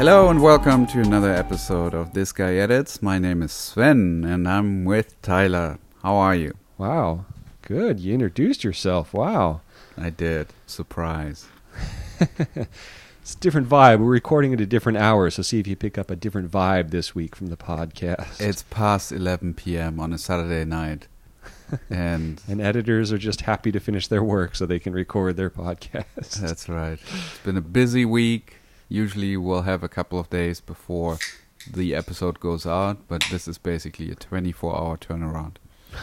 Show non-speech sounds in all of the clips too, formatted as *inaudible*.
Hello and welcome to another episode of This Guy Edits. My name is Sven and I'm with Tyler. How are you? Wow. Good. You introduced yourself. Wow. I did. Surprise. *laughs* It's a different vibe. We're recording at a different hour, so see if you pick up a different vibe this week from the podcast. It's past 11 p.m. on a Saturday night. *laughs* And and editors are just happy to finish their work so they can record their podcast. that's right. It's been a busy week. Usually we'll have a couple of days before the episode goes out, but this is basically a 24 hour turnaround.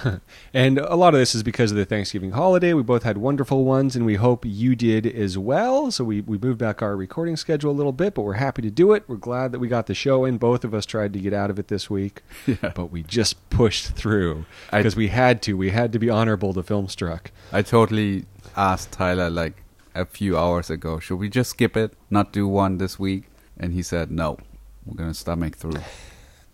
*laughs* And a lot of this is because of the Thanksgiving holiday. We both had wonderful ones, and we hope you did as well. So we, we moved back our recording schedule a little bit, but we're happy to do it. We're glad that we got the show in. Both of us tried to get out of it this week, *laughs* Yeah. but we just pushed through because we had to. We had to be honorable to Filmstruck. I totally asked Tyler like a few hours ago, should we just skip it, not do one this week? And he said, no, we're going to stomach through.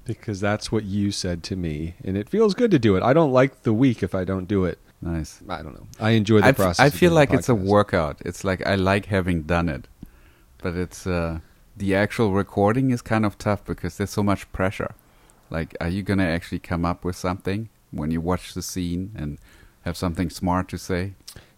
Because that's what you said to me, and it feels good to do it. I don't like the week if I don't do it. Nice. I don't know. I enjoy the I, f- process. I feel like it's a workout. It's like I like having done it, but it's uh, the actual recording is kind of tough because there's so much pressure. Like, are you gonna actually come up with something when you watch the scene and have something smart to say?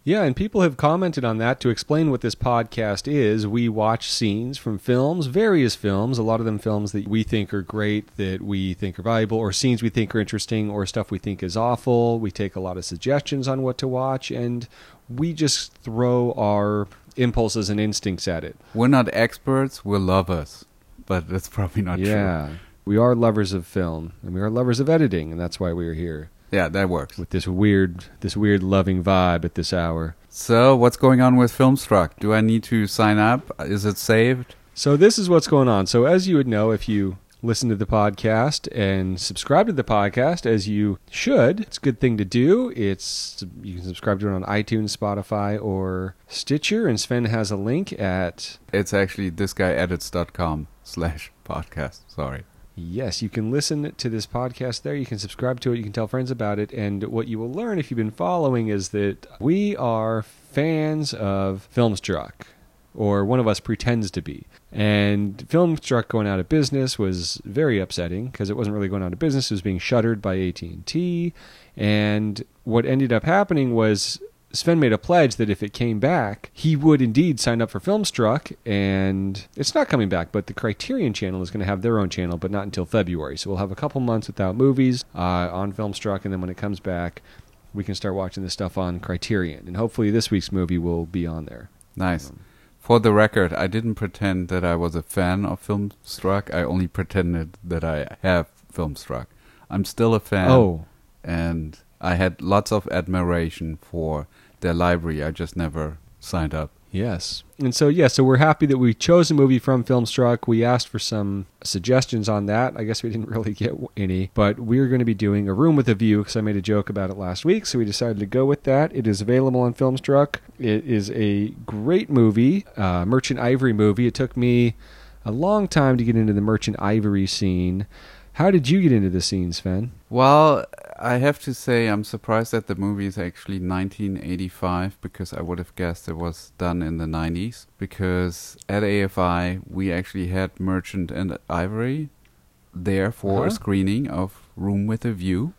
Yeah, and people have commented on that to explain what this podcast is. We watch scenes from films, various films, a lot of them films that we think are great, that we think are valuable, or scenes we think are interesting, or stuff we think is awful. We take a lot of suggestions on what to watch, and we just throw our impulses and instincts at it. We're not experts. We're lovers, but that's probably not true. yeah. We are lovers of film, and we are lovers of editing, and that's why we are here Yeah, that works. with this weird, this weird loving vibe at this hour. So, what's going on with Filmstruck? Do I need to sign up? Is it saved? So this is what's going on. So as you would know if you listen to the podcast and subscribe to the podcast as you should, it's a good thing to do. It's you can subscribe to it on iTunes, Spotify, or Stitcher. And Sven has a link at It's actually thisguyedits.com slash podcast. Sorry. Yes, you can listen to this podcast there. You can subscribe to it. You can tell friends about it. And what you will learn if you've been following is that we are fans of Filmstruck, or one of us pretends to be. And Filmstruck going out of business was very upsetting because it wasn't really going out of business. It was being shuttered by AT&T. And what ended up happening was Sven made a pledge that if it came back, he would indeed sign up for Filmstruck, and it's not coming back. But the Criterion Channel is going to have their own channel, but not until February. So we'll have a couple months without movies uh, on Filmstruck, and then when it comes back, we can start watching this stuff on Criterion, and hopefully this week's movie will be on there. Nice. For the record, I didn't pretend that I was a fan of Filmstruck. I only pretended that I have Filmstruck. I'm still a fan. Oh, And I had lots of admiration for their library. I just never signed up. Yes. And so, yeah, so we're happy that we chose a movie from Filmstruck. We asked for some suggestions on that. I guess we didn't *laughs* really get any, but we're going to be doing A Room with a View because I made a joke about it last week, so we decided to go with that. It is available on Filmstruck. It is a great movie, uh, Merchant Ivory movie. It took me a long time to get into the Merchant Ivory scene. How did you get into the scene, Sven? Well, I have to say I'm surprised that the movie is actually 1985 because I would have guessed it was done in the 90s. Because at AFI we actually had Merchant and Ivory there for a Uh-huh. screening of Room with a View,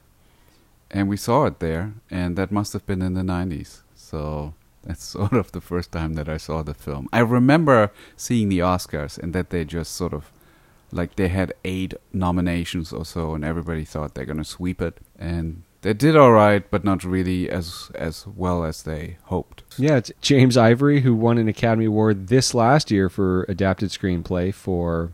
and we saw it there, and that must have been in the 90s. So that's *laughs* sort of the first time that I saw the film. I remember seeing the Oscars and that they just sort of like they had eight nominations or so, and everybody thought they're gonna sweep it, and they did all right, but not really as as well as they hoped. Yeah, it's James Ivory who won an Academy Award this last year for adapted screenplay for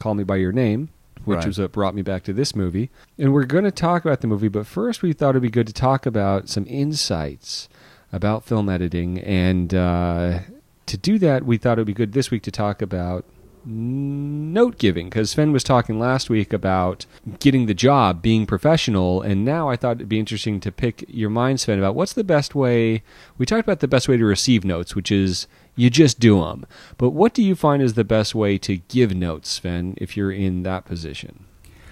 Call Me by Your Name, which Right. was what brought me back to this movie. And we're going to talk about the movie, but first we thought it'd be good to talk about some insights about film editing. And uh, to do that, we thought it would be good this week to talk about note giving because Sven was talking last week about getting the job, being professional, and now I thought it'd be interesting to pick your mind, Sven, about what's the best way. We talked about the best way to receive notes, which is you just do them. But what do you find is the best way to give notes, Sven, if you're in that position?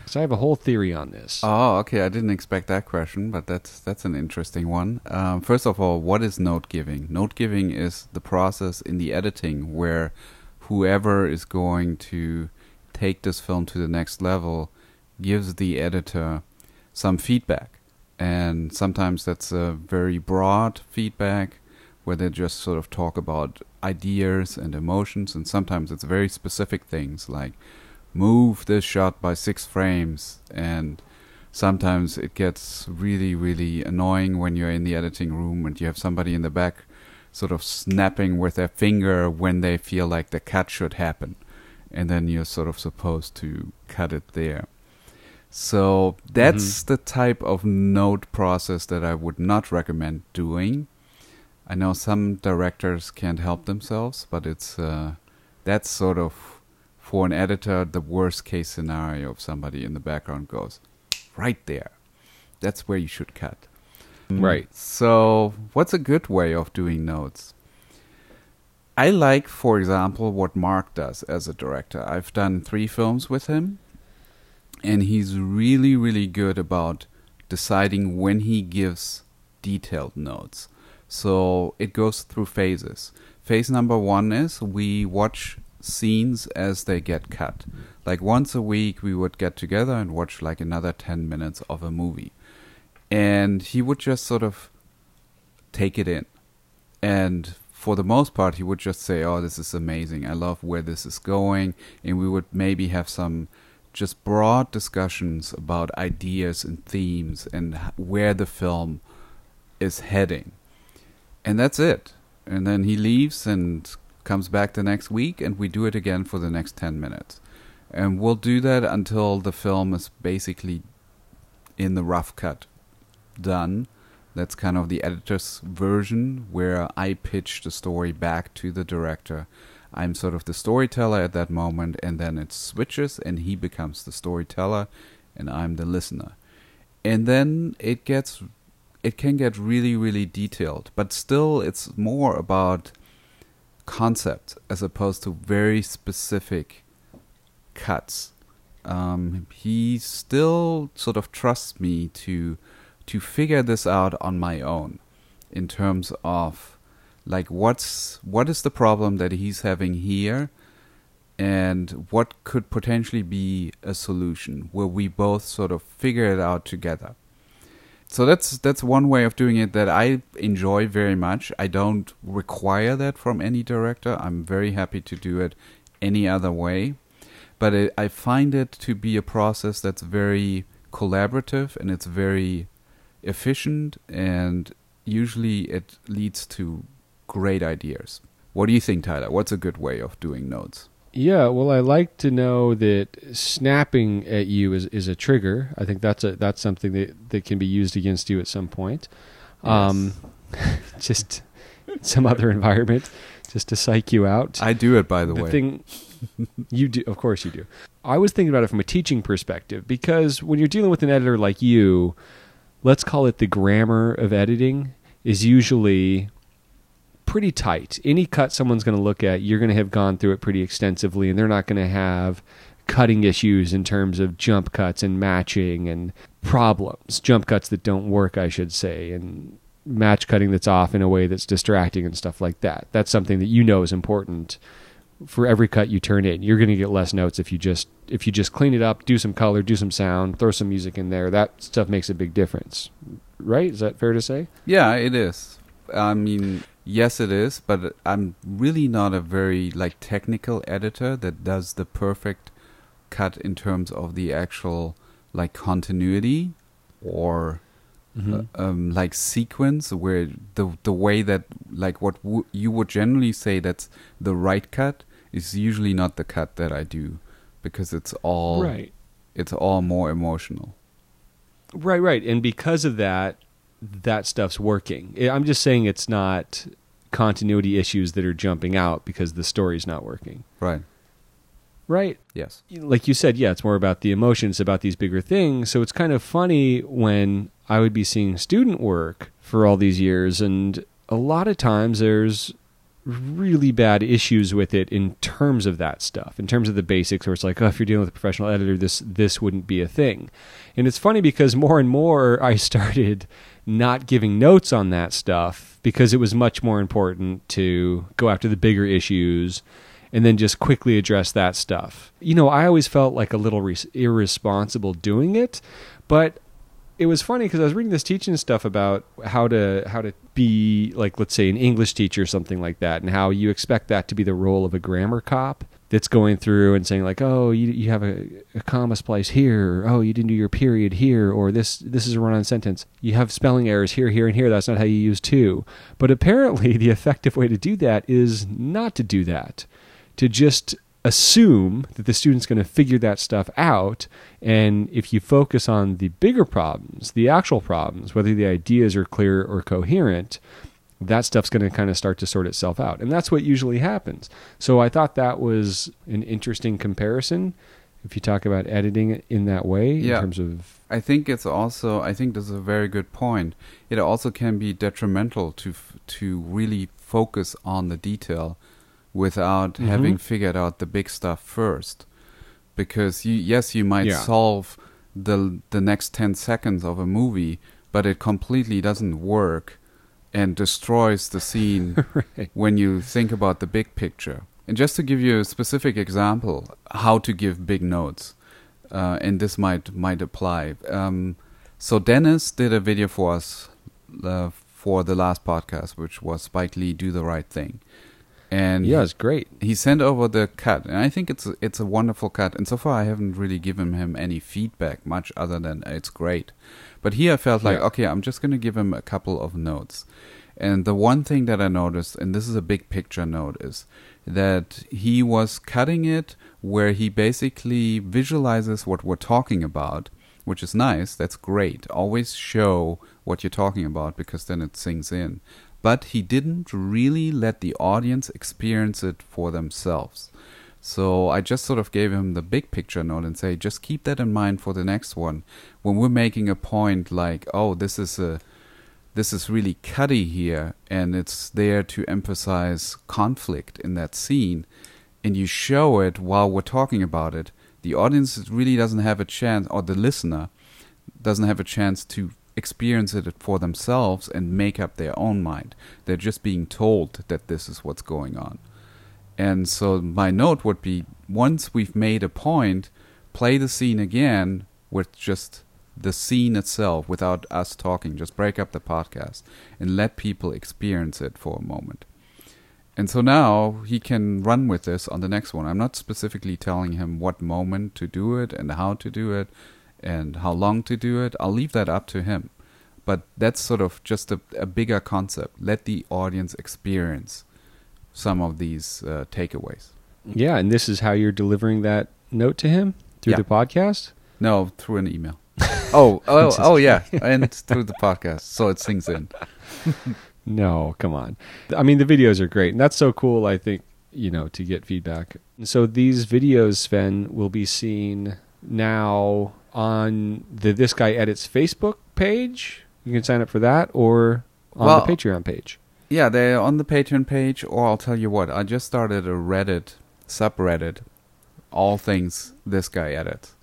So I have a whole theory on this. Oh, okay. I didn't expect that question, but that's that's an interesting one. Um, first of all, what is note giving? Note giving is the process in the editing where whoever is going to take this film to the next level gives the editor some feedback. And sometimes that's a very broad feedback where they just sort of talk about ideas and emotions, and sometimes it's very specific things like move this shot by six frames and sometimes it gets really really annoying when you're in the editing room and you have somebody in the back sort of snapping with their finger when they feel like the cut should happen and then you're sort of supposed to cut it there so that's mm-hmm. the type of note process that I would not recommend doing I know some directors can't help themselves, but it's uh, that's sort of for an editor the worst case scenario if somebody in the background goes right there. That's where you should cut. Mm. Right. So, what's a good way of doing notes? I like, for example, what Mark does as a director. I've done three films with him, and he's really, really good about deciding when he gives detailed notes. So it goes through phases. Phase number one is we watch scenes as they get cut. Like once a week, we would get together and watch like another 10 minutes of a movie. And he would just sort of take it in. And for the most part, he would just say, Oh, this is amazing. I love where this is going. And we would maybe have some just broad discussions about ideas and themes and where the film is heading and that's it. And then he leaves and comes back the next week, and we do it again for the next 10 minutes. And we'll do that until the film is basically in the rough cut done. That's kind of the editor's version where I pitch the story back to the director. I'm sort of the storyteller at that moment, and then it switches, and he becomes the storyteller, and I'm the listener. And then it gets it can get really, really detailed, but still it's more about concept as opposed to very specific cuts. Um, he still sort of trusts me to to figure this out on my own in terms of like what's what is the problem that he's having here and what could potentially be a solution where we both sort of figure it out together so that's that's one way of doing it that I enjoy very much. I don't require that from any director. I'm very happy to do it any other way, but it, I find it to be a process that's very collaborative and it's very efficient and usually it leads to great ideas. What do you think, Tyler? What's a good way of doing notes? Yeah, well, I like to know that snapping at you is, is a trigger. I think that's a that's something that, that can be used against you at some point. Yes. Um, *laughs* just some other environment, just to psych you out. I do it, by the, the way. Thing *laughs* you do, of course, you do. I was thinking about it from a teaching perspective because when you're dealing with an editor like you, let's call it the grammar of editing is usually pretty tight. Any cut someone's going to look at, you're going to have gone through it pretty extensively, and they're not going to have cutting issues in terms of jump cuts and matching and problems. Jump cuts that don't work, I should say, and match cutting that's off in a way that's distracting and stuff like that. That's something that you know is important for every cut you turn in. You're going to get less notes if you just if you just clean it up, do some color, do some sound, throw some music in there. That stuff makes a big difference. Right? Is that fair to say? Yeah, it is. I mean, Yes, it is, but I'm really not a very like technical editor that does the perfect cut in terms of the actual like continuity or mm-hmm. uh, um, like sequence where the the way that like what w- you would generally say that's the right cut is usually not the cut that I do because it's all right. It's all more emotional. Right, right, and because of that, that stuff's working. I'm just saying it's not continuity issues that are jumping out because the story's not working. Right. Right? Yes. Like you said, yeah, it's more about the emotions, about these bigger things. So it's kind of funny when I would be seeing student work for all these years, and a lot of times there's really bad issues with it in terms of that stuff, in terms of the basics, where it's like, oh, if you're dealing with a professional editor, this this wouldn't be a thing. And it's funny because more and more I started not giving notes on that stuff because it was much more important to go after the bigger issues and then just quickly address that stuff. You know, I always felt like a little re- irresponsible doing it, but it was funny because I was reading this teaching stuff about how to how to be like let's say an English teacher or something like that, and how you expect that to be the role of a grammar cop that's going through and saying like, oh, you you have a, a comma splice here, or, oh, you didn't do your period here, or this this is a run-on sentence. You have spelling errors here, here, and here. That's not how you use to. But apparently, *laughs* the effective way to do that is not to do that. To just assume that the student's going to figure that stuff out. And if you focus on the bigger problems, the actual problems, whether the ideas are clear or coherent, that stuff's going to kind of start to sort itself out. And that's what usually happens. So I thought that was an interesting comparison if you talk about editing it in that way Yeah. in terms of I think it's also. I think this is a very good point. It also can be detrimental to to really focus on the detail without Mhm. having figured out the big stuff first, because you yes you might Yeah. solve the the next ten seconds of a movie, but it completely doesn't work and destroys the scene *laughs* right. when you think about the big picture. And just to give you a specific example, how to give big notes, uh, and this might might apply. Um, so Dennis did a video for us uh, for the last podcast, which was Spike Lee "Do the Right Thing," and yeah, it's great. he sent over the cut, and I think it's a, it's a wonderful cut. And so far, I haven't really given him any feedback, much other than it's great. But here, I felt like Yeah. okay, I'm just going to give him a couple of notes. And the one thing that I noticed, and this is a big picture note, is that he was cutting it where he basically visualizes what we're talking about, which is nice. That's great. Always show what you're talking about because then it sinks in. But he didn't really let the audience experience it for themselves. So I just sort of gave him the big picture note and say, just keep that in mind for the next one. When we're making a point like, oh, this is a this is really cutty here and it's there to emphasize conflict in that scene and you show it while we're talking about it the audience really doesn't have a chance or the listener doesn't have a chance to experience it for themselves and make up their own mind they're just being told that this is what's going on and so my note would be once we've made a point play the scene again with just the scene itself without us talking. Just break up the podcast and let people experience it for a moment. And so now he can run with this on the next one. I'm not specifically telling him what moment to do it and how to do it and how long to do it. I'll leave that up to him. But that's sort of just a, a bigger concept. Let the audience experience some of these uh, takeaways. Yeah, and this is how you're delivering that note to him through Yeah. the podcast? No, through an email. *laughs* oh, oh, oh, yeah, *laughs* and through the podcast, so it sinks in. *laughs* No, come on. I mean, the videos are great, and that's so cool. I think you know to get feedback. So these videos, Sven, will be seen now on the This Guy Edits Facebook page. You can sign up for that, or on Well- the Patreon page. Yeah, they're on the Patreon page, or I'll tell you what, I just started a Reddit subreddit, all things this guy edits.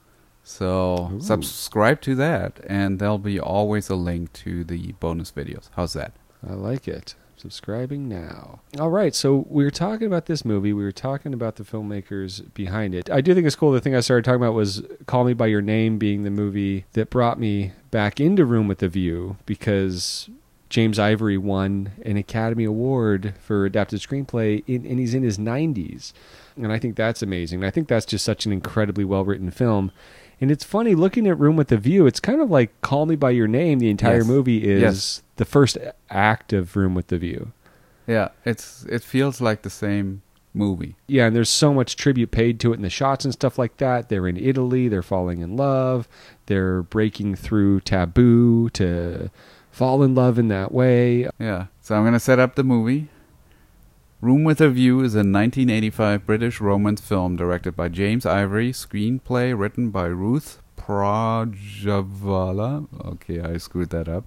So Ooh. subscribe to that, and there'll be always a link to the bonus videos. How's that? I like it. Subscribing now. All right, so we were talking about this movie. We were talking about the filmmakers behind it. I do think it's cool. The thing I started talking about was "Call Me by Your Name" being the movie that brought me back into Room with the View because James Ivory won an Academy Award for adapted screenplay, in, and he's in his 90s, and I think that's amazing. I think that's just such an incredibly well written film. And it's funny looking at Room with the View. It's kind of like Call Me by Your Name. The entire Yes. movie is Yes. the first act of Room with the View. Yeah, it's it feels like the same movie. Yeah, and there's so much tribute paid to it in the shots and stuff like that. They're in Italy, they're falling in love, they're breaking through taboo to fall in love in that way. Yeah. So I'm going to set up the movie. Room with a View is a 1985 British romance film directed by James Ivory, screenplay written by Ruth Prajavala. Okay, I screwed that up.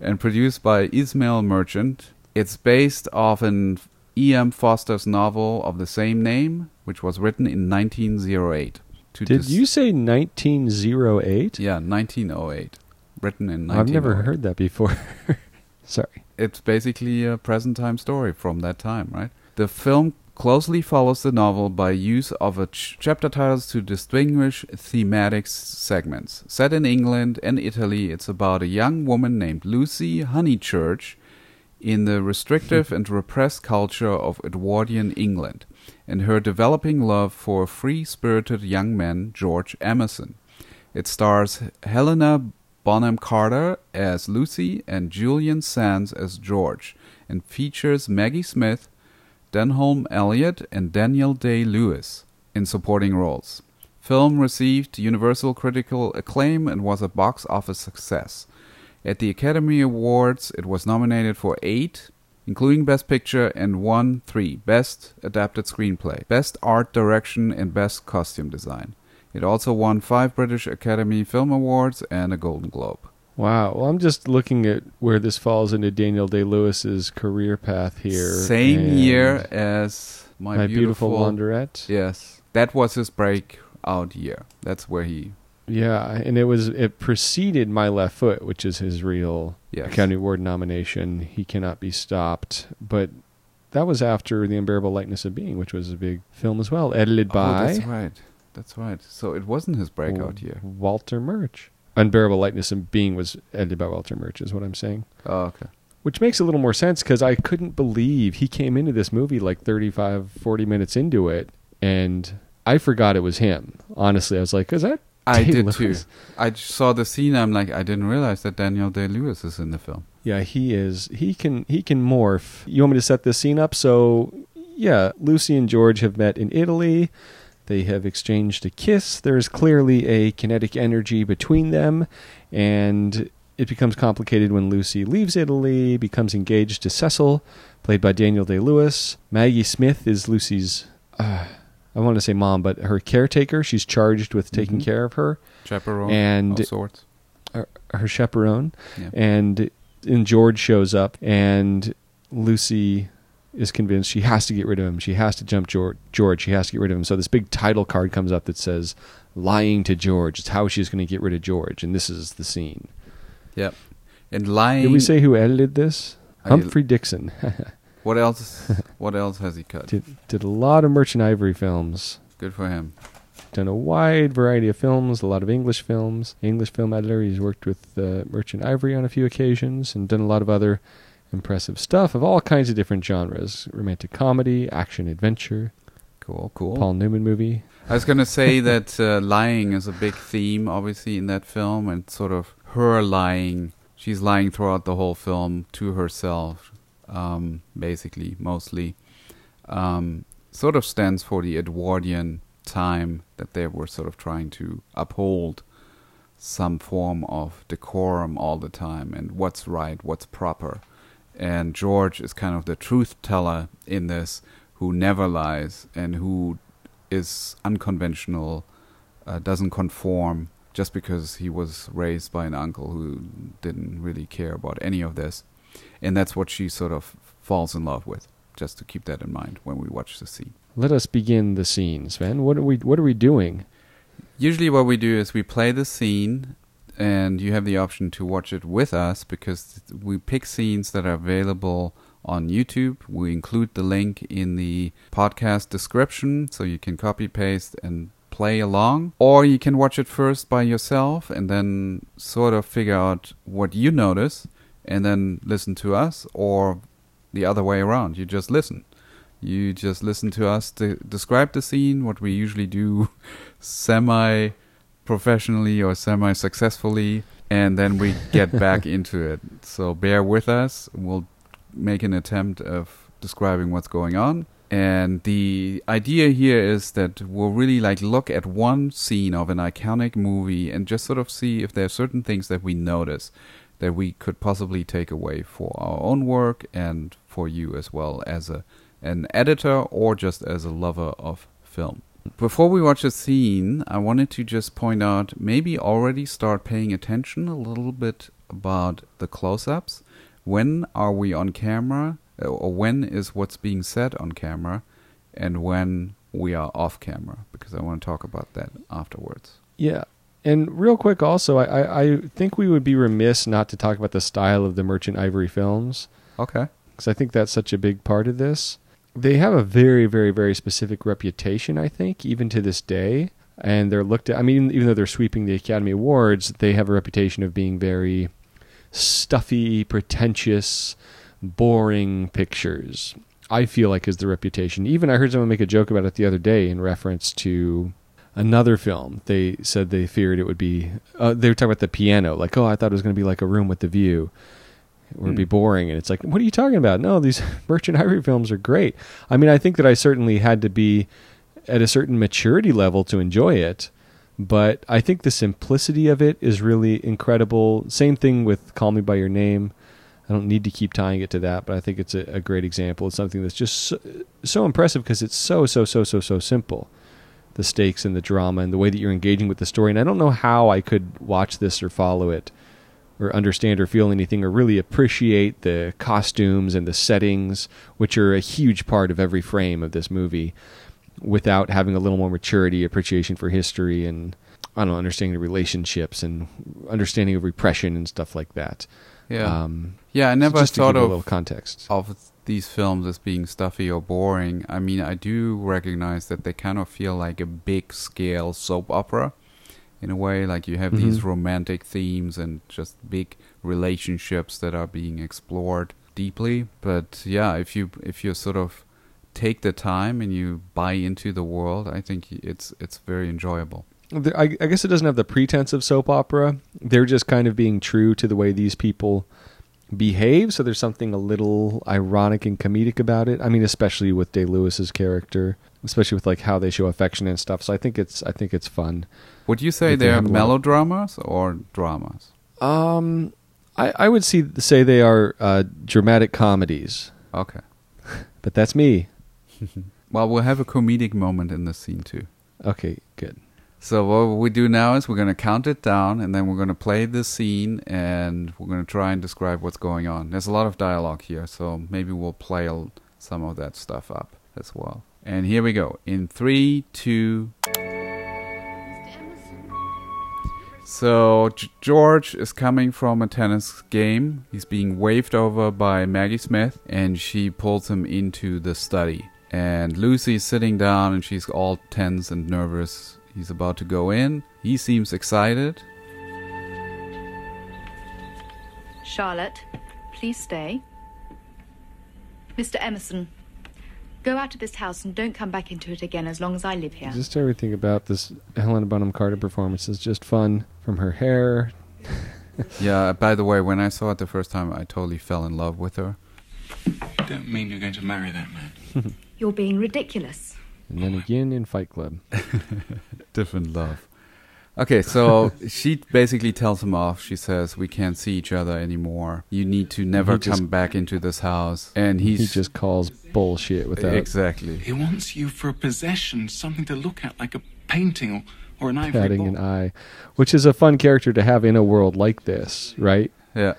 And produced by Ismail Merchant. It's based off an E.M. Forster's novel of the same name, which was written in 1908. Did dis- you say 1908? Yeah, 1908. Written in 1908. I've never heard that before. *laughs* Sorry. it's basically a present time story from that time, right? The film closely follows the novel by use of ch- chapter titles to distinguish thematic segments. Set in England and Italy, it's about a young woman named Lucy Honeychurch in the restrictive and repressed culture of Edwardian England, and her developing love for a free spirited young man, George Emerson. It stars Helena Bonham Carter as Lucy and Julian Sands as George, and features Maggie Smith, Denholm Elliott, and Daniel Day Lewis in supporting roles. Film received universal critical acclaim and was a box office success. At the Academy Awards, it was nominated for eight, including Best Picture, and won three Best Adapted Screenplay, Best Art Direction, and Best Costume Design. It also won five British Academy Film Awards and a Golden Globe. Wow. Well, I'm just looking at where this falls into Daniel Day Lewis's career path here. Same year as My, My, beautiful, Laundrette. Yes, that was his breakout year. That's where he. Yeah, and it was it preceded My Left Foot, which is his real Yes. Academy Award nomination. He cannot be stopped, but that was after The Unbearable Lightness of Being, which was a big film as well, edited Oh, by that's right. That's right. So it wasn't his breakout year. Walter Murch. Unbearable Lightness of Being was edited by Walter Murch, is what I'm saying. Oh, okay. Which makes a little more sense because I couldn't believe he came into this movie like 35, 40 minutes into it, and I forgot it was him. Honestly, I was like, is that I Day did Lewis? too. I saw the scene. I'm like, I didn't realize that Daniel Day Lewis is in the film. Yeah, he is. He can he can morph. You want me to set this scene up? So, yeah, Lucy and George have met in Italy. They have exchanged a kiss. There is clearly a kinetic energy between them, and it becomes complicated when Lucy leaves Italy, becomes engaged to Cecil, played by Daniel Day Lewis. Maggie Smith is Lucy's. Uh, I want to say mom, but her caretaker. She's charged with taking Mhm. care of her Chaperone And- of sorts. her, her chaperone Yeah. and and George shows up and Lucy is convinced she has to get rid of him. She has to jump George. George. She has to get rid of him. So this big title card comes up that says "Lying to George." It's how she's going to get rid of George, and this is the scene. Yep. And lying. Did we say who edited this? I- Humphrey Dixon *laughs* what else? what else has he cut? did did a lot of Merchant Ivory films. Good for him. Done a wide variety of films, a lot of English films. English film editor. He's worked with uh, Merchant Ivory on a few occasions and done a lot of other impressive stuff of all kinds of different genres: romantic comedy, action adventure, Cool, cool. Paul Newman movie. I was gonna say *laughs* that uh, lying is a big theme, obviously, in that film, and sort of her lying. She's lying throughout the whole film to herself, um, basically, mostly. Um, sort of stands for the Edwardian time that they were sort of trying to uphold some form of decorum all the time and what's right, what's proper. And George is kind of the truth teller in this, who never lies and who is unconventional, uh, doesn't conform just because he was raised by an uncle who didn't really care about any of this. And that's what she sort of falls in love with, just to keep that in mind when we watch the scene. Let us begin the scene, Sven. What are we What are we doing? Usually, what we do is we play the scene, and you have the option to watch it with us because we pick scenes that are available on YouTube. We include the link in the podcast description so you can copy paste and play along. Or you can watch it first by yourself and then sort of figure out what you notice and then listen to us, or the other way around. You just listen. You just listen to us to describe the scene, what we usually do *laughs* semi professionally or semi successfully, and then we get *laughs* back into it. So bear with us. We'll make an attempt of describing what's going on. And the idea here is that we'll really like look at one scene of an iconic movie and just sort of see if there are certain things that we notice that we could possibly take away for our own work and for you as well as a an editor or just as a lover of film. Before we watch a scene, I wanted to just point out maybe already start paying attention a little bit about the close ups. When are we on camera? uh, Or when is what's being said on camera? And when we are off camera? Because I want to talk about that afterwards. Yeah. And real quick, also, I, I, I think we would be remiss not to talk about the style of the Merchant Ivory films Okay. because I think that's such a big part of this. They have a very, very, very specific reputation. I think even to this day, and they're looked at. I mean, even though they're sweeping the Academy Awards, they have a reputation of being very stuffy, pretentious, boring pictures. I feel like is the reputation. Even I heard someone make a joke about it the other day in reference to another film. They said they feared it would be. Uh, they were talking about the piano, like, oh, I thought it was going to be like a room with the view, or it'd be Hmm. boring. And it's like, what are you talking about? No, these *laughs* Merchant Ivory films are great. I mean, I think that I certainly had to be at a certain maturity level to enjoy it. But I think the simplicity of it is really incredible. Same thing with Call Me by Your Name. I don't need to keep tying it to that, but I think it's a, a great example. It's something that's just so, so impressive because it's so so so so so simple. The stakes and the drama and the way that you're engaging with the story. And I don't know how I could watch this or follow it or understand or feel anything or really appreciate the costumes and the settings, which are a huge part of every frame of this movie, without having a little more maturity, appreciation for history, and I don't know, understanding the relationships and understanding of repression and stuff like that. Yeah. Um, yeah, I never just thought give a of little context. of these films as being stuffy or boring. I mean, I do recognize that they kind of feel like a big scale soap opera in a way. Like you have these Mhm. romantic themes and just big relationships that are being explored deeply. But yeah, if you if you sort of take the time and you buy into the world, I think it's it's very enjoyable. I, I guess it doesn't have the pretense of soap opera. They're just kind of being true to the way these people behave. So there's something a little ironic and comedic about it. I mean, especially with Day Lewis's character, especially with like how they show affection and stuff. So I think it's I think it's fun. Would you say they they're lot melodramas or dramas? Um, I, I would see say they are uh, dramatic comedies, Okay. *laughs* but that's me. *laughs* Well, we'll have a comedic moment in this scene too. Okay, good. So what we do now is we're going to count it down, and then we're going to play the scene, and we're going to try and describe what's going on. There's a lot of dialogue here, so maybe we'll play some of that stuff up as well. And here we go. In three, two. So G- George is coming from a tennis game. He's being waved over by Maggie Smith, and she pulls him into the study. And Lucy's sitting down, and she's all tense and nervous. He's about to go in. He seems excited. Charlotte, please stay. Mr. Emerson, go out of this house and don't come back into it again as long as I live here. Just everything about this Helena Bonham Carter performance is just fun. From her hair, *laughs* Yeah, by the way, when I saw it the first time, I totally fell in love with her. You don't mean you're going to marry that man? *laughs* You're being ridiculous. And then again in Fight Club. *laughs* Different love. Okay, so *laughs* she basically tells him off. She says, "We can't see each other anymore. You need to never just- come back into this house." And he's he just calls bullshit without exactly. He wants you for a possession, something to look at, like a painting or, or an ivory patting ball. an eye, which is a fun character to have in a world like this, right? Yeah,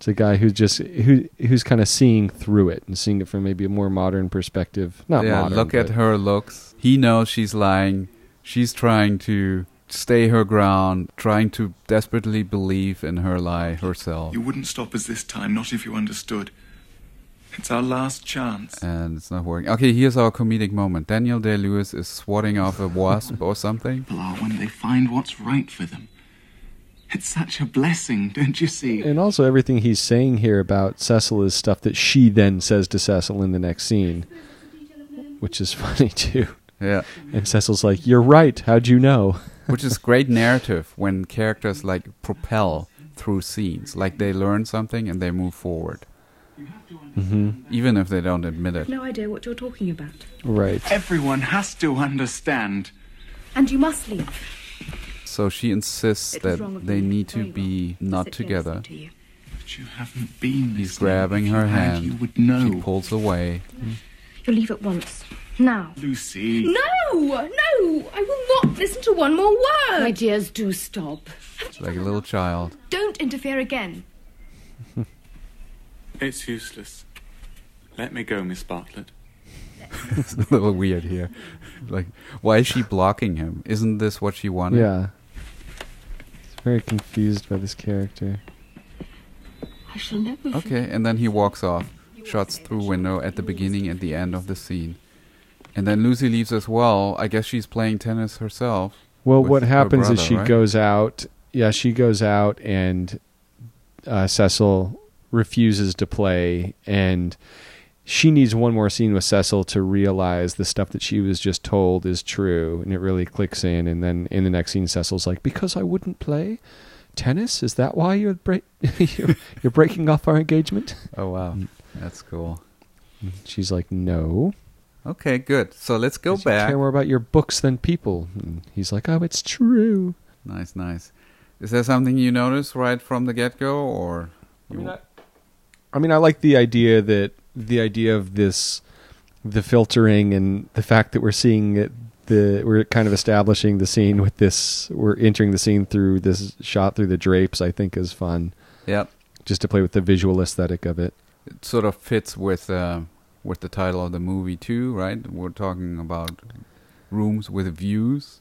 It's a guy who's just who who's kind of seeing through it and seeing it from maybe a more modern perspective. Not yeah. modern. look at her looks. He knows she's lying. She's trying to stay her ground, trying to desperately believe in her lie herself, You wouldn't stop us this time, not if you understood. It's our last chance. and it's not working. Okay, here's our comedic moment. Daniel Day Lewis is swatting off a wasp or something. People are when they find what's right for them. It's such a blessing, don't you see? And also everything he's saying here about Cecil is stuff that she then says to Cecil in the next scene, which is *laughs* funny too. Yeah. And Cecil's like, "You're right. How'd you know?" *laughs* which is great narrative when characters like propel through scenes like they learn something and they move forward hmm even if they don't admit it No idea what you're talking about. Right. Everyone has to understand. And you must leave. So she insists that they need to be not together listening to you. But you haven't been he's grabbing If you her had, hand You would know. she pulls away mm. You'll leave at once. Now. Lucy. No, no, I will not listen to one more word. My dears, do stop. like a little child Don't interfere again. *laughs* It's useless. Let me go, Miss Bartlett. *laughs* it's a little weird here like why is she blocking him isn't this what she wanted Yeah. He's very confused by this character. I shall never okay and then he walks off shots through window at the beginning and the end of the scene. And then Lucy leaves as well. I guess she's playing tennis herself. Well, what her happens is she right? goes out. Yeah, she goes out, and uh, Cecil refuses to play, and she needs one more scene with Cecil to realize the stuff that she was just told is true, and it really clicks in. And then in the next scene, Cecil's like, "Because I wouldn't play tennis, is that why you're break- *laughs* you're, you're breaking off our engagement?" Oh wow, mm. that's cool. She's like, "No, Okay, good. So let's go back. care more about your books than people." And he's like, "Oh, it's true." Nice, nice. Is there something you notice right from the get go, or I mean, I, I mean, I like the idea that the idea of this, the filtering and the fact that we're seeing it. The we're kind of establishing the scene with this. We're entering the scene through this shot through the drapes. I think is fun, yeah, just to play with the visual aesthetic of it. it sort of fits with uh, with the title of the movie too, right? We're talking about rooms with views,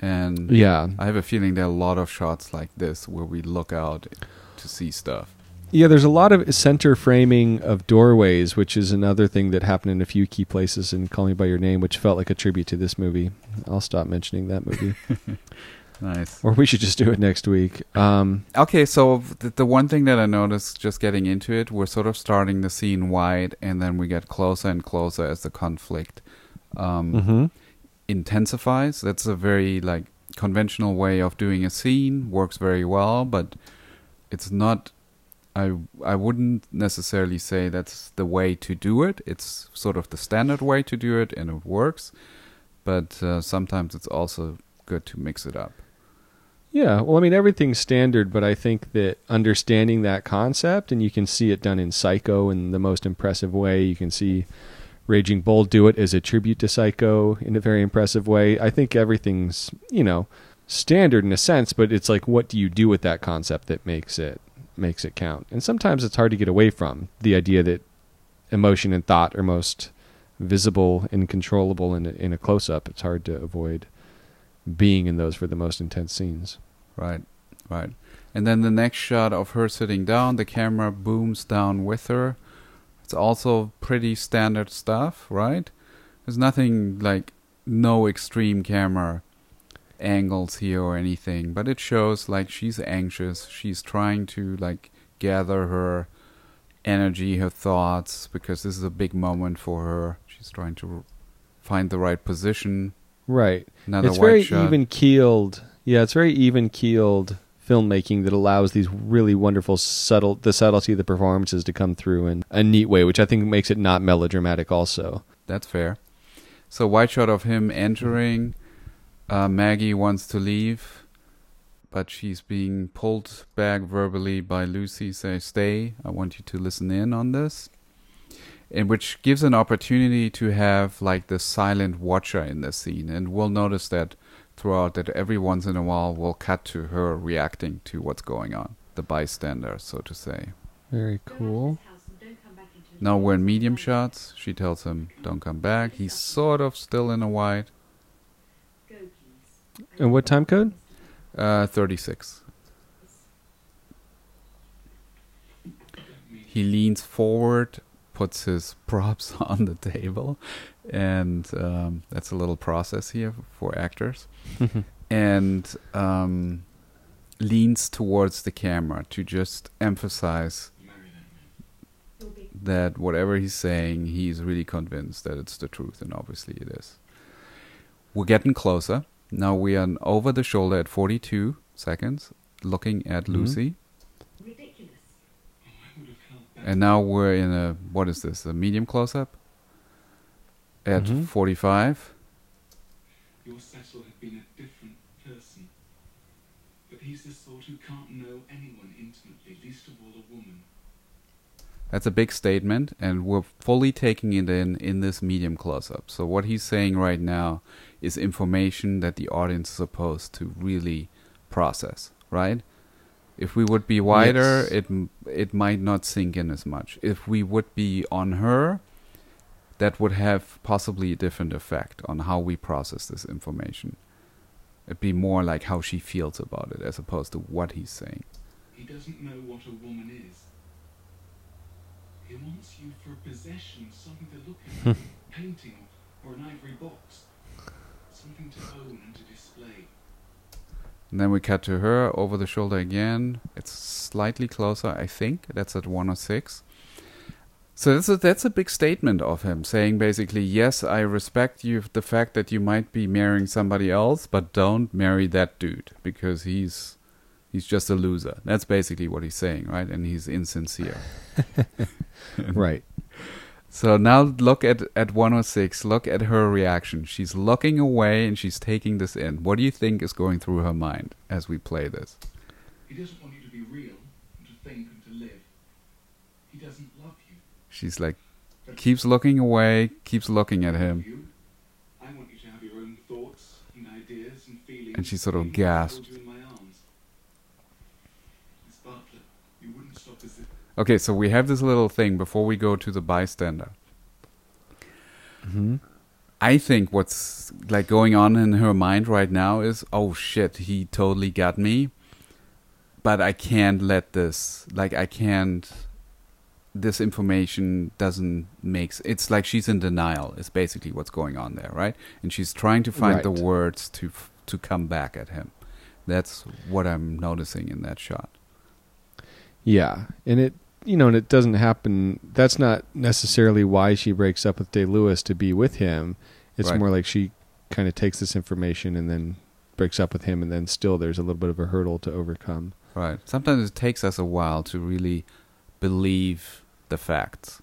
and Yeah, I have a feeling there are a lot of shots like this where we look out to see stuff. Yeah. There's a lot of center framing of doorways, which is another thing that happened in a few key places in Call Me by Your Name, which felt like a tribute to this movie. I'll stop mentioning that movie, *laughs* Nice. or we should just do it next week. Um, Okay, so the, the one thing that I noticed just getting into it, we're sort of starting the scene wide, and then we get closer and closer as the conflict um, mhm. intensifies. That's a very like conventional way of doing a scene. Works very well, but it's not. I I wouldn't necessarily say that's the way to do it. It's sort of the standard way to do it, and it works. But uh, sometimes it's also good to mix it up. Yeah, well, I mean, everything's standard, but I think that understanding that concept, and you can see it done in Psycho in the most impressive way. You can see Raging Bull do it as a tribute to Psycho in a very impressive way. I think everything's, you know, standard in a sense, but it's like, what do you do with that concept that makes it makes it count? And sometimes it's hard to get away from the idea that emotion and thought are most visible and controllable in a, in a close up. It's hard to avoid being in those for the most intense scenes. Right, right. And then the next shot of her sitting down, the camera booms down with her. It's also pretty standard stuff, right? There's nothing like no extreme camera angles here or anything, but it shows like she's anxious. She's trying to like gather her energy, her thoughts, because this is a big moment for her. She's trying to find the right position. Right. Another it's very shot. even keeled. Yeah, it's very even keeled filmmaking that allows these really wonderful subtle the subtlety of the performances to come through in a neat way, which I think makes it not melodramatic also. That's fair. So white shot of him entering. Uh, Maggie wants to leave, but she's being pulled back verbally by Lucy. Say, "Stay. I want you to listen in on this." And which gives an opportunity to have like the silent watcher in the scene, and we'll notice that throughout that every once in a while we'll cut to her reacting to what's going on, the bystander, so to say. Very cool. Now we're in medium shots. She tells him, "Don't come back." He's sort of still in a wide. And what time code? Uh, 36. He leans forward, puts his *laughs* props on the table, and um, that's a little process here for actors. *laughs* and um, leans towards the camera to just emphasize that whatever he's saying, he's really convinced that it's the truth, and obviously it is. We're getting closer. Now we are over the shoulder at 42 seconds, looking at Mhm. Lucy. And now we're in a, what is this, a medium close up? At Mhm. 45. Your Cecil had been a different person. But he's the sort who can't know anyone intimately, least of all a woman. That's a big statement, and we're fully taking it in in this medium close up. So, what he's saying right now is information that the audience is supposed to really process, right? If we would be wider, Yes. it it might not sink in as much. If we would be on her, that would have possibly a different effect on how we process this information. It'd be more like how she feels about it as opposed to what he's saying. He doesn't know what a woman is. He wants you for a possession, something to look at, *laughs* a painting or an ivory box, something to own and to display. And then we cut to her over the shoulder again. It's slightly closer, I think. That's at 106. So that's a, that's a big statement of him saying basically, yes, I respect you the fact that you might be marrying somebody else, but don't marry that dude because he's he's just a loser. That's basically what he's saying, right? And he's insincere. *laughs* right. *laughs* So now look at at 106. Look at her reaction. She's looking away and she's taking this in. What do you think is going through her mind as we play this? He doesn't want you to be real, and to think and to live. He doesn't love you. She's like keeps looking away, keeps looking at him. You? I want you to have your own thoughts and ideas and feelings. And she sort of even if I hold gasped. you in my arms. Miss Bartlett, you wouldn't stop us if Okay, so we have this little thing before we go to the bystander. hmm I think what's like going on in her mind right now is, oh shit, he totally got me. But I can't let this, like, I can't. This information doesn't make. It's like she's in denial. Is basically what's going on there, right? And she's trying to find the words to to come back at him. That's what I'm noticing in that shot. Yeah, and it you know, and it doesn't happen. That's not necessarily why she breaks up with Day Lewis to be with him. It's Right. more like she kind of takes this information and then breaks up with him, and then still there's a little bit of a hurdle to overcome. Right. Sometimes it takes us a while to really believe the facts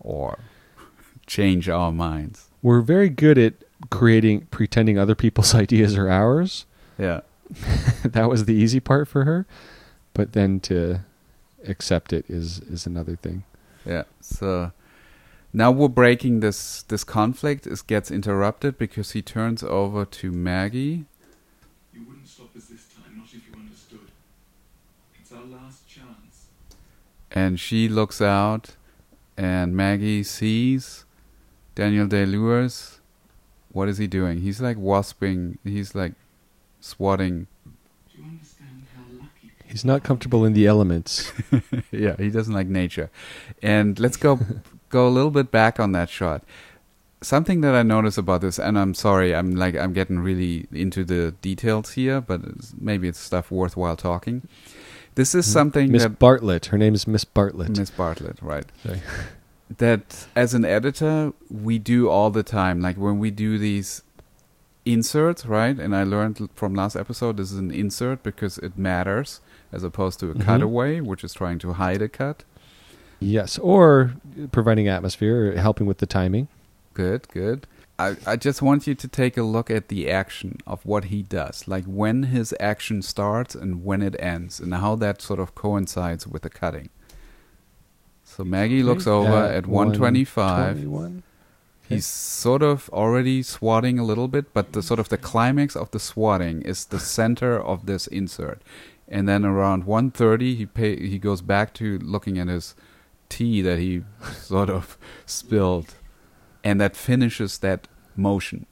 or *laughs* change our minds. We're very good at creating, pretending other people's *laughs* ideas are ours. Yeah. *laughs* that was the easy part for her, but then to accept it is is another thing. Yeah. So now we're breaking this this conflict. It gets interrupted because he turns over to Maggie. you wouldn't stop us this time, not if you understood. It's our last chance. and she looks out and Maggie sees Daniel Day Lewis. What is he doing? He's like wasping, he's like swatting. Do you understand how lucky He's not comfortable in the elements. *laughs* yeah, he doesn't like nature. And let's go *laughs* go a little bit back on that shot. Something that I notice about this, and I'm sorry, I'm like I'm getting really into the details here, but it's, maybe it's stuff worthwhile talking. This is hmm? something Miss that Bartlett. Her name is Miss Bartlett. Miss Bartlett, right? *laughs* Sorry. that as an editor we do all the time like when we do these inserts right and i learned from last episode this is an insert because it matters as opposed to a Mhm. cutaway which is trying to hide a cut Yes, or providing atmosphere, helping with the timing. good good I, I just want you to take a look at the action of what he does like when his action starts and when it ends and how that sort of coincides with the cutting so maggie looks over at 125 121. He's sort of already swatting a little bit, but the sort of the climax of the swatting is the center of this insert. And then around 1:30, he pay, he goes back to looking at his tea that he *laughs* sort of spilled, and that finishes that motion.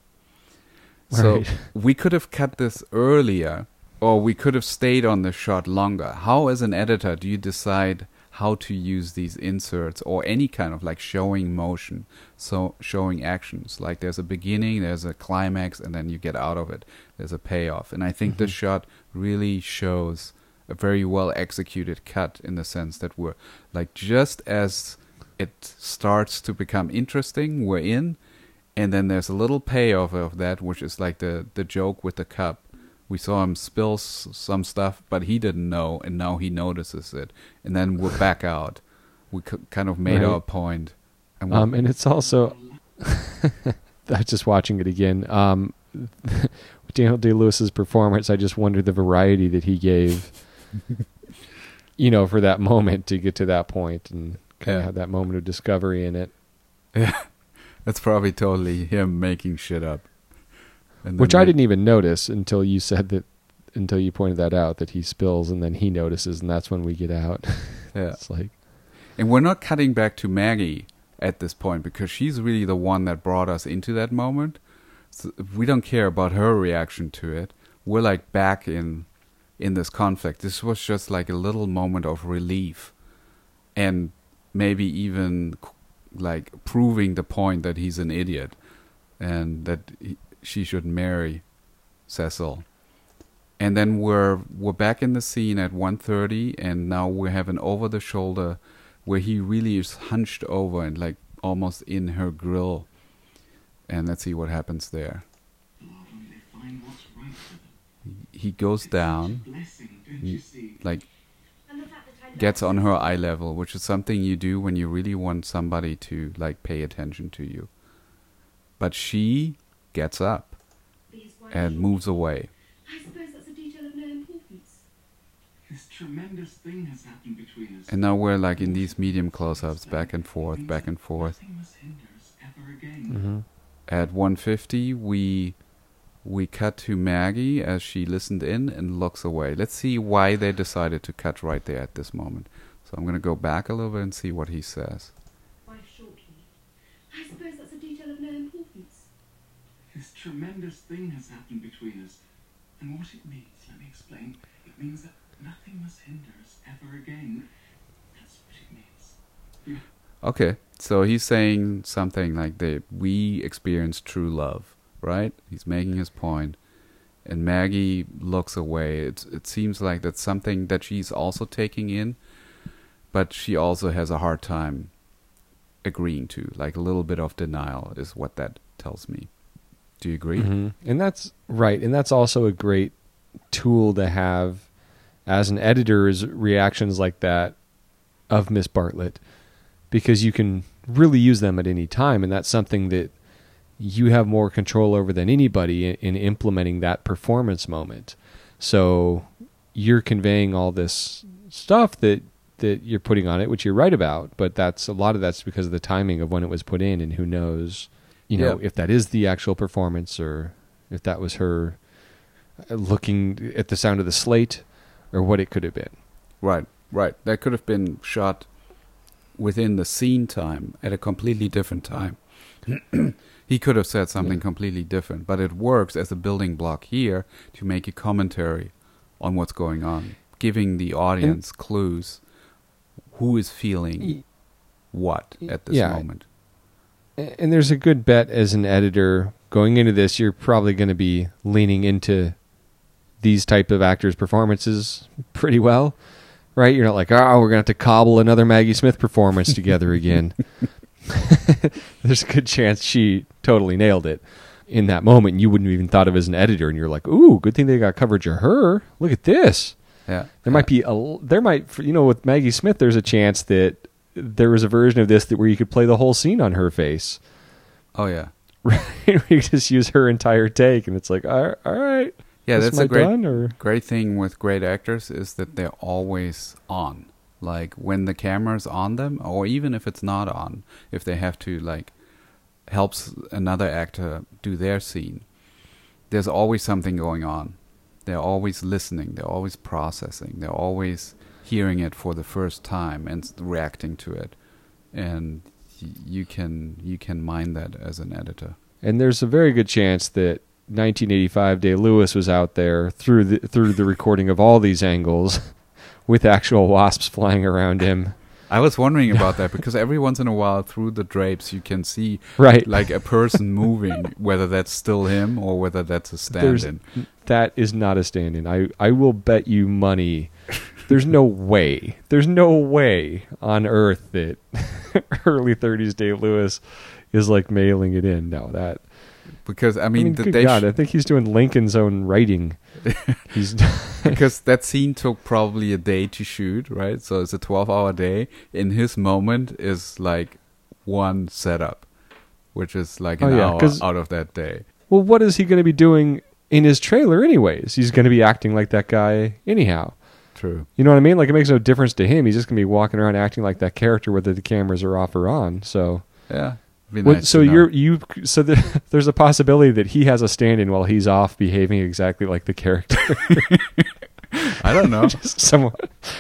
right. So *laughs* we could have cut this earlier, or we could have stayed on the shot longer. How, as an editor, do you decide how to use these inserts or any kind of like showing motion, so showing actions? Like there's a beginning, there's a climax, and then you get out of it. There's a payoff, and I think this mm-hmm. shot really shows a very well executed cut in the sense that we're like just as it starts to become interesting, we're in, and then there's a little payoff of that, which is like the the joke with the cup. We saw him spill s- some stuff, but he didn't know, and now he notices it, and then we're back out. We c- kind of made Right. our point, and Um, and it's also, *laughs* I'm just watching it again. Um, *laughs* Daniel Day Lewis's performance, I just wonder the variety that he gave, *laughs* you know, for that moment to get to that point and kind of have that moment of discovery in it. Yeah, *laughs* that's probably totally him making shit up. Which I didn't even notice until you said that, until you pointed that out that he spills and then he notices, and that's when we get out. Yeah. it's like, And we're not cutting back to Maggie at this point because she's really the one that brought us into that moment. We don't care about her reaction to it. We're like back in in this conflict. This was just like a little moment of relief. And maybe even like proving the point that he's an idiot and that he, she should marry Cecil. And then we're we're back in the scene at 1:30 and now we have an over the shoulder where he really is hunched over and like almost in her grill. And let's see what happens there. Love when they find what's right for them. He goes down, Such a blessing, don't he, you see? like And the fact that I gets on her eye level, which is something you do when you really want somebody to like pay attention to you. But she gets up and moves away. I suppose that's a detail of no importance. This tremendous thing has happened between us. And now we're like in these medium close-ups, back and forth, back and forth. Nothing At 150, we we cut to Maggie as she listened in and looks away. Let's see why they decided to cut right there at this moment. So I'm gonna go back a little bit and see what he says. Wife shortly. I suppose that's a detail of no importance. This tremendous thing has happened between us. And what it means, let me explain. It means that nothing must hinder us ever again. That's what it means. Okay, so he's saying something like that we experience true love, right? He's making his point, and Maggie looks away. It it seems like that's something that she's also taking in, but she also has a hard time agreeing to. Like a little bit of denial is what that tells me. Do you agree? Mhm. And that's right. And that's also a great tool to have as an editor is reactions like that of Miss Bartlett because you can really use them at any time. And that's something that you have more control over than anybody in, in implementing that performance moment. So you're conveying all this stuff that that you're putting on it, which you're right about, but that's a lot of that's because of the timing of when it was put in and who knows, you know, Yeah. if that is the actual performance or if that was her uh, looking at the sound of the slate or what it could have been. Right, right. That could have been shot within the scene time at a completely different time. *clears throat* he could have said something completely different, but it works as a building block here to make a commentary on what's going on, giving the audience clues who is feeling what at this Yeah. moment. And there's a good bet as an editor going into this, you're probably going to be leaning into these type of actors' performances pretty well, right? You're not like, oh, we're going to have to cobble another Maggie Smith performance together again. *laughs* *laughs* there's a good chance she totally nailed it in that moment. You wouldn't have even thought of as an editor, and you're like, ooh, good thing they got coverage of her. Look at this. Yeah, There might be a there might for- you know with Maggie Smith there's a chance that there was a version of this that where you could play the whole scene on her face. Oh yeah, *laughs* Right? we just use her entire take and it's like all all right. Yeah. that's a great done, or great thing with great actors is that they're always on. Like when the camera's on them, or even if it's not on, if they have to like helps another actor do their scene, there's always something going on. They're always listening. They're always processing. They're always hearing it for the first time and reacting to it, and y- you can you can mine that as an editor. and there's a very good chance that 1985 Day Lewis was out there through the through the recording of all these angles *laughs* with actual wasps flying around him. I was wondering about that because every once in a while through the drapes you can see Right. like a person moving, whether that's still him or whether that's a stand-in. That is not a stand-in. I I will bet you money. There's no way. There's no way on earth that *laughs* early 30s Day Lewis is like mailing it in. No, that. Because I I mean, mean, good God, sh- I think he's doing Lincoln's own writing. *laughs* He's *laughs* because that scene took probably a day to shoot, right? So it's a 12-hour day. In his moment is like one setup, which is like an Oh, yeah, hour out of that day. well. What is he going to be doing in his trailer, anyways? He's going to be acting like that guy anyhow. True. You know what I mean? Like it makes no difference to him. He's just going to be walking around acting like that character, whether the cameras are off or on. So. Yeah. What- so you're you so the, *laughs* there's a possibility that he has a stand-in while he's off behaving exactly like the character *laughs* I don't know. *laughs* just somewhere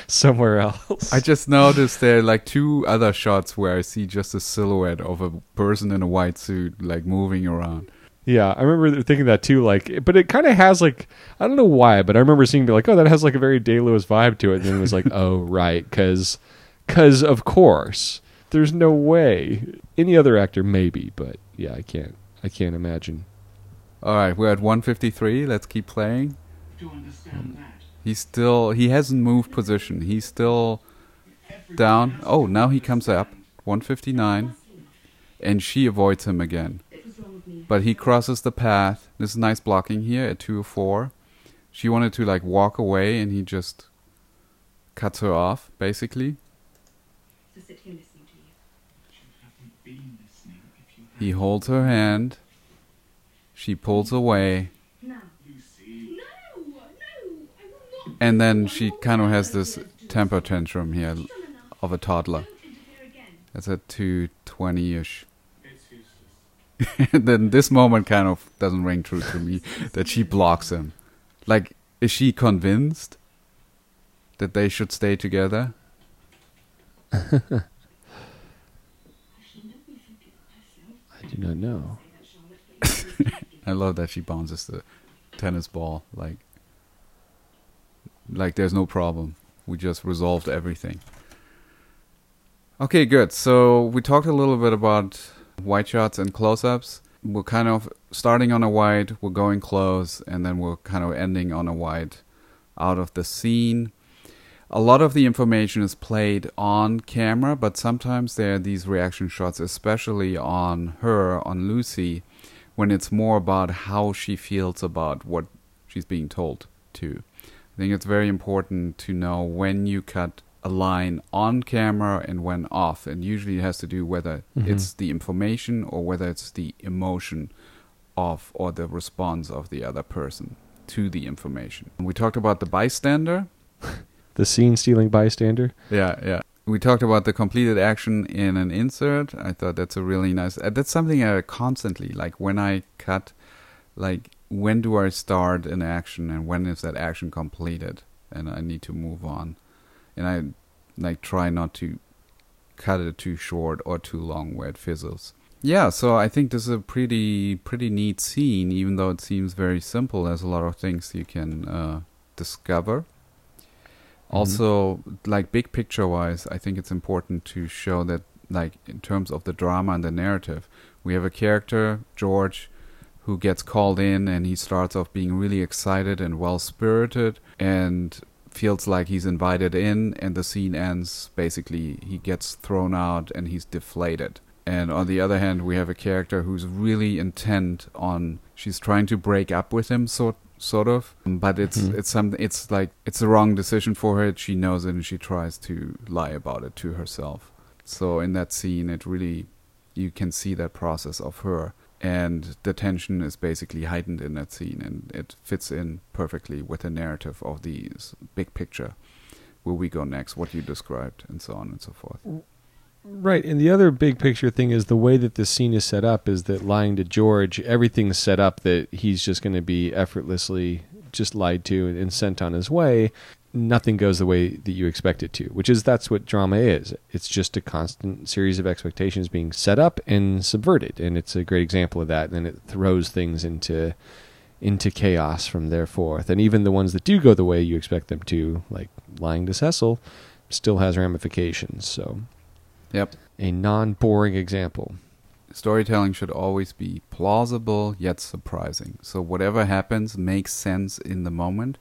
somewhere else. I just noticed there are like two other shots where I see just a silhouette of a person in a white suit like moving around. yeah, I remember thinking that too. Like, but it kind of has like I don't know why, but I remember seeing be like, oh, that has like a very Day Lewis vibe to it. And then it was like, oh, right, because because of course there's no way. Any other actor, maybe, but yeah, I can't. I can't imagine. All right, we're at 153. Let's keep playing. To understand that. He's still. He hasn't moved position. He's still down. Oh, now he comes up. 159, and she avoids him again. It was wrong with me. But he crosses the path. This is nice blocking here at 204. She wanted to like walk away, and he just cuts her off, basically. To sit here listening to you. You haven't been listening if you He holds her hand. She pulls away. No! And then she kind of has this temper tantrum here of a toddler. That's at 220 ish. *laughs* Then this moment kind of doesn't ring true to me that she blocks him. Like, is she convinced that they should stay together? *laughs* do not know. *laughs* I love that she bounces the tennis ball like like there's no problem. We just resolved everything. Okay, good. So we talked a little bit about wide shots and close-ups. We're kind of starting on a wide, we're going close, and then we're kind of ending on a wide out of the scene. A lot of the information is played on camera, but sometimes there are these reaction shots, especially on her, on Lucy, when it's more about how she feels about what she's being told to. I think it's very important to know when you cut a line on camera and when off, and usually it has to do whether Mhm. it's the information or whether it's the emotion of or the response of the other person to the information. We talked about the bystander. *laughs* The scene stealing bystander. Yeah, yeah. We talked about the completed action in an insert. I thought that's a really nice. Uh, that's something I constantly like when I cut. Like when do I start an action and when is that action completed and I need to move on, and I like try not to cut it too short or too long where it fizzles. Yeah, so I think this is a pretty pretty neat scene, even though it seems very simple. There's a lot of things you can uh, discover. Mm-hmm. Also, like big picture wise, I think it's important to show that, like in terms of the drama and the narrative, we have a character George who gets called in and he starts off being really excited and well spirited and feels like he's invited in and the scene ends basically he gets thrown out and he's deflated. And on the other hand we have a character who's really intent on she's trying to break up with him sort sort of but it's Mhm. it's something it's like it's a wrong decision for her. She knows it and she tries to lie about it to herself. So in that scene it really you can see that process of her. And the tension is basically heightened in that scene and it fits in perfectly with the narrative of the big picture. Where we go next what you described and so on and so forth Right, and the other big picture thing is the way that this scene is set up is that lying to George, everything's set up that he's just going to be effortlessly just lied to and sent on his way. Nothing goes the way that you expect it to, which is that's what drama is. It's just a constant series of expectations being set up and subverted, and it's a great example of that. And it throws things into into chaos from there forth. And even the ones that do go the way you expect them to, like lying to Cecil, still has ramifications. So yep a non-boring example. storytelling should always be plausible yet surprising. So whatever happens makes sense in the moment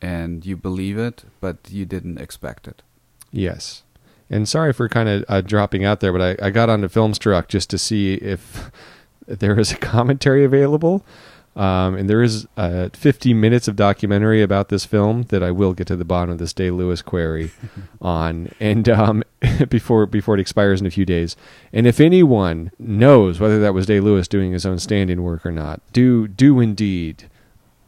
and you believe it, but you didn't expect it. Yes. And sorry for kind of uh, dropping out there, but I, I got onto Filmstruck just to see if *laughs* there is a commentary available. Um, and there is uh, 50 minutes of documentary about this film that I will get to the bottom of this Day Lewis query *laughs* on, and um, *laughs* before before it expires in a few days. And if anyone knows whether that was Day Lewis doing his own stand-in work or not, do do indeed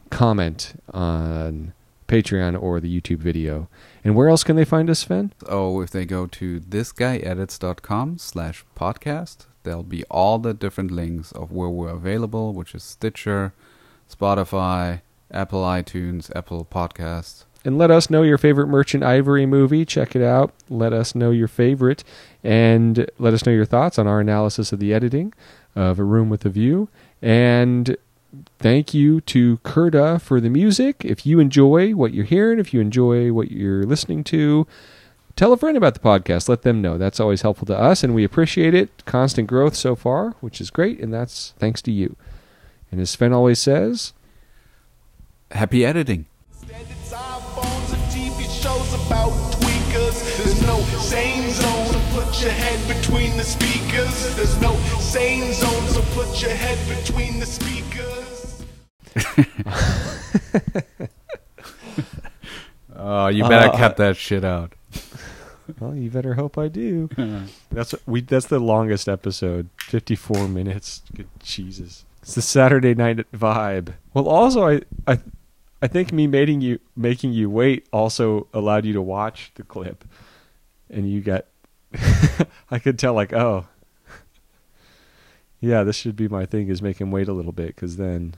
comment on Patreon or the YouTube video. And where else can they find us, Sven? Oh, if they go to thisguyedits.com slash podcast, there'll be all the different links of where we're available, which is Stitcher, Spotify, Apple iTunes, Apple Podcasts. And let us know your favorite Merchant Ivory movie. Check it out. Let us know your favorite. And let us know your thoughts on our analysis of the editing of A Room with a View. And thank you to Kurda for the music. If you enjoy what you're hearing, if you enjoy what you're listening to, tell a friend about the podcast. Let them know. That's always helpful to us, and we appreciate it. Constant growth so far, which is great, and that's thanks to you. And as Sven always says, Happy editing. Put your head between the speakers. *laughs* There's no sane zone, so put your head between the speakers. Oh, you better Uh, cut that shit out. Well, you better hope I do. *laughs* that's we. That's the longest episode, fifty-four minutes. Good Jesus, it's the Saturday night vibe. Well, also, I, I, I think me making you making you wait also allowed you to watch the clip, and you got. *laughs* I could tell, like, oh, yeah, this should be my thing is make him wait a little bit, because then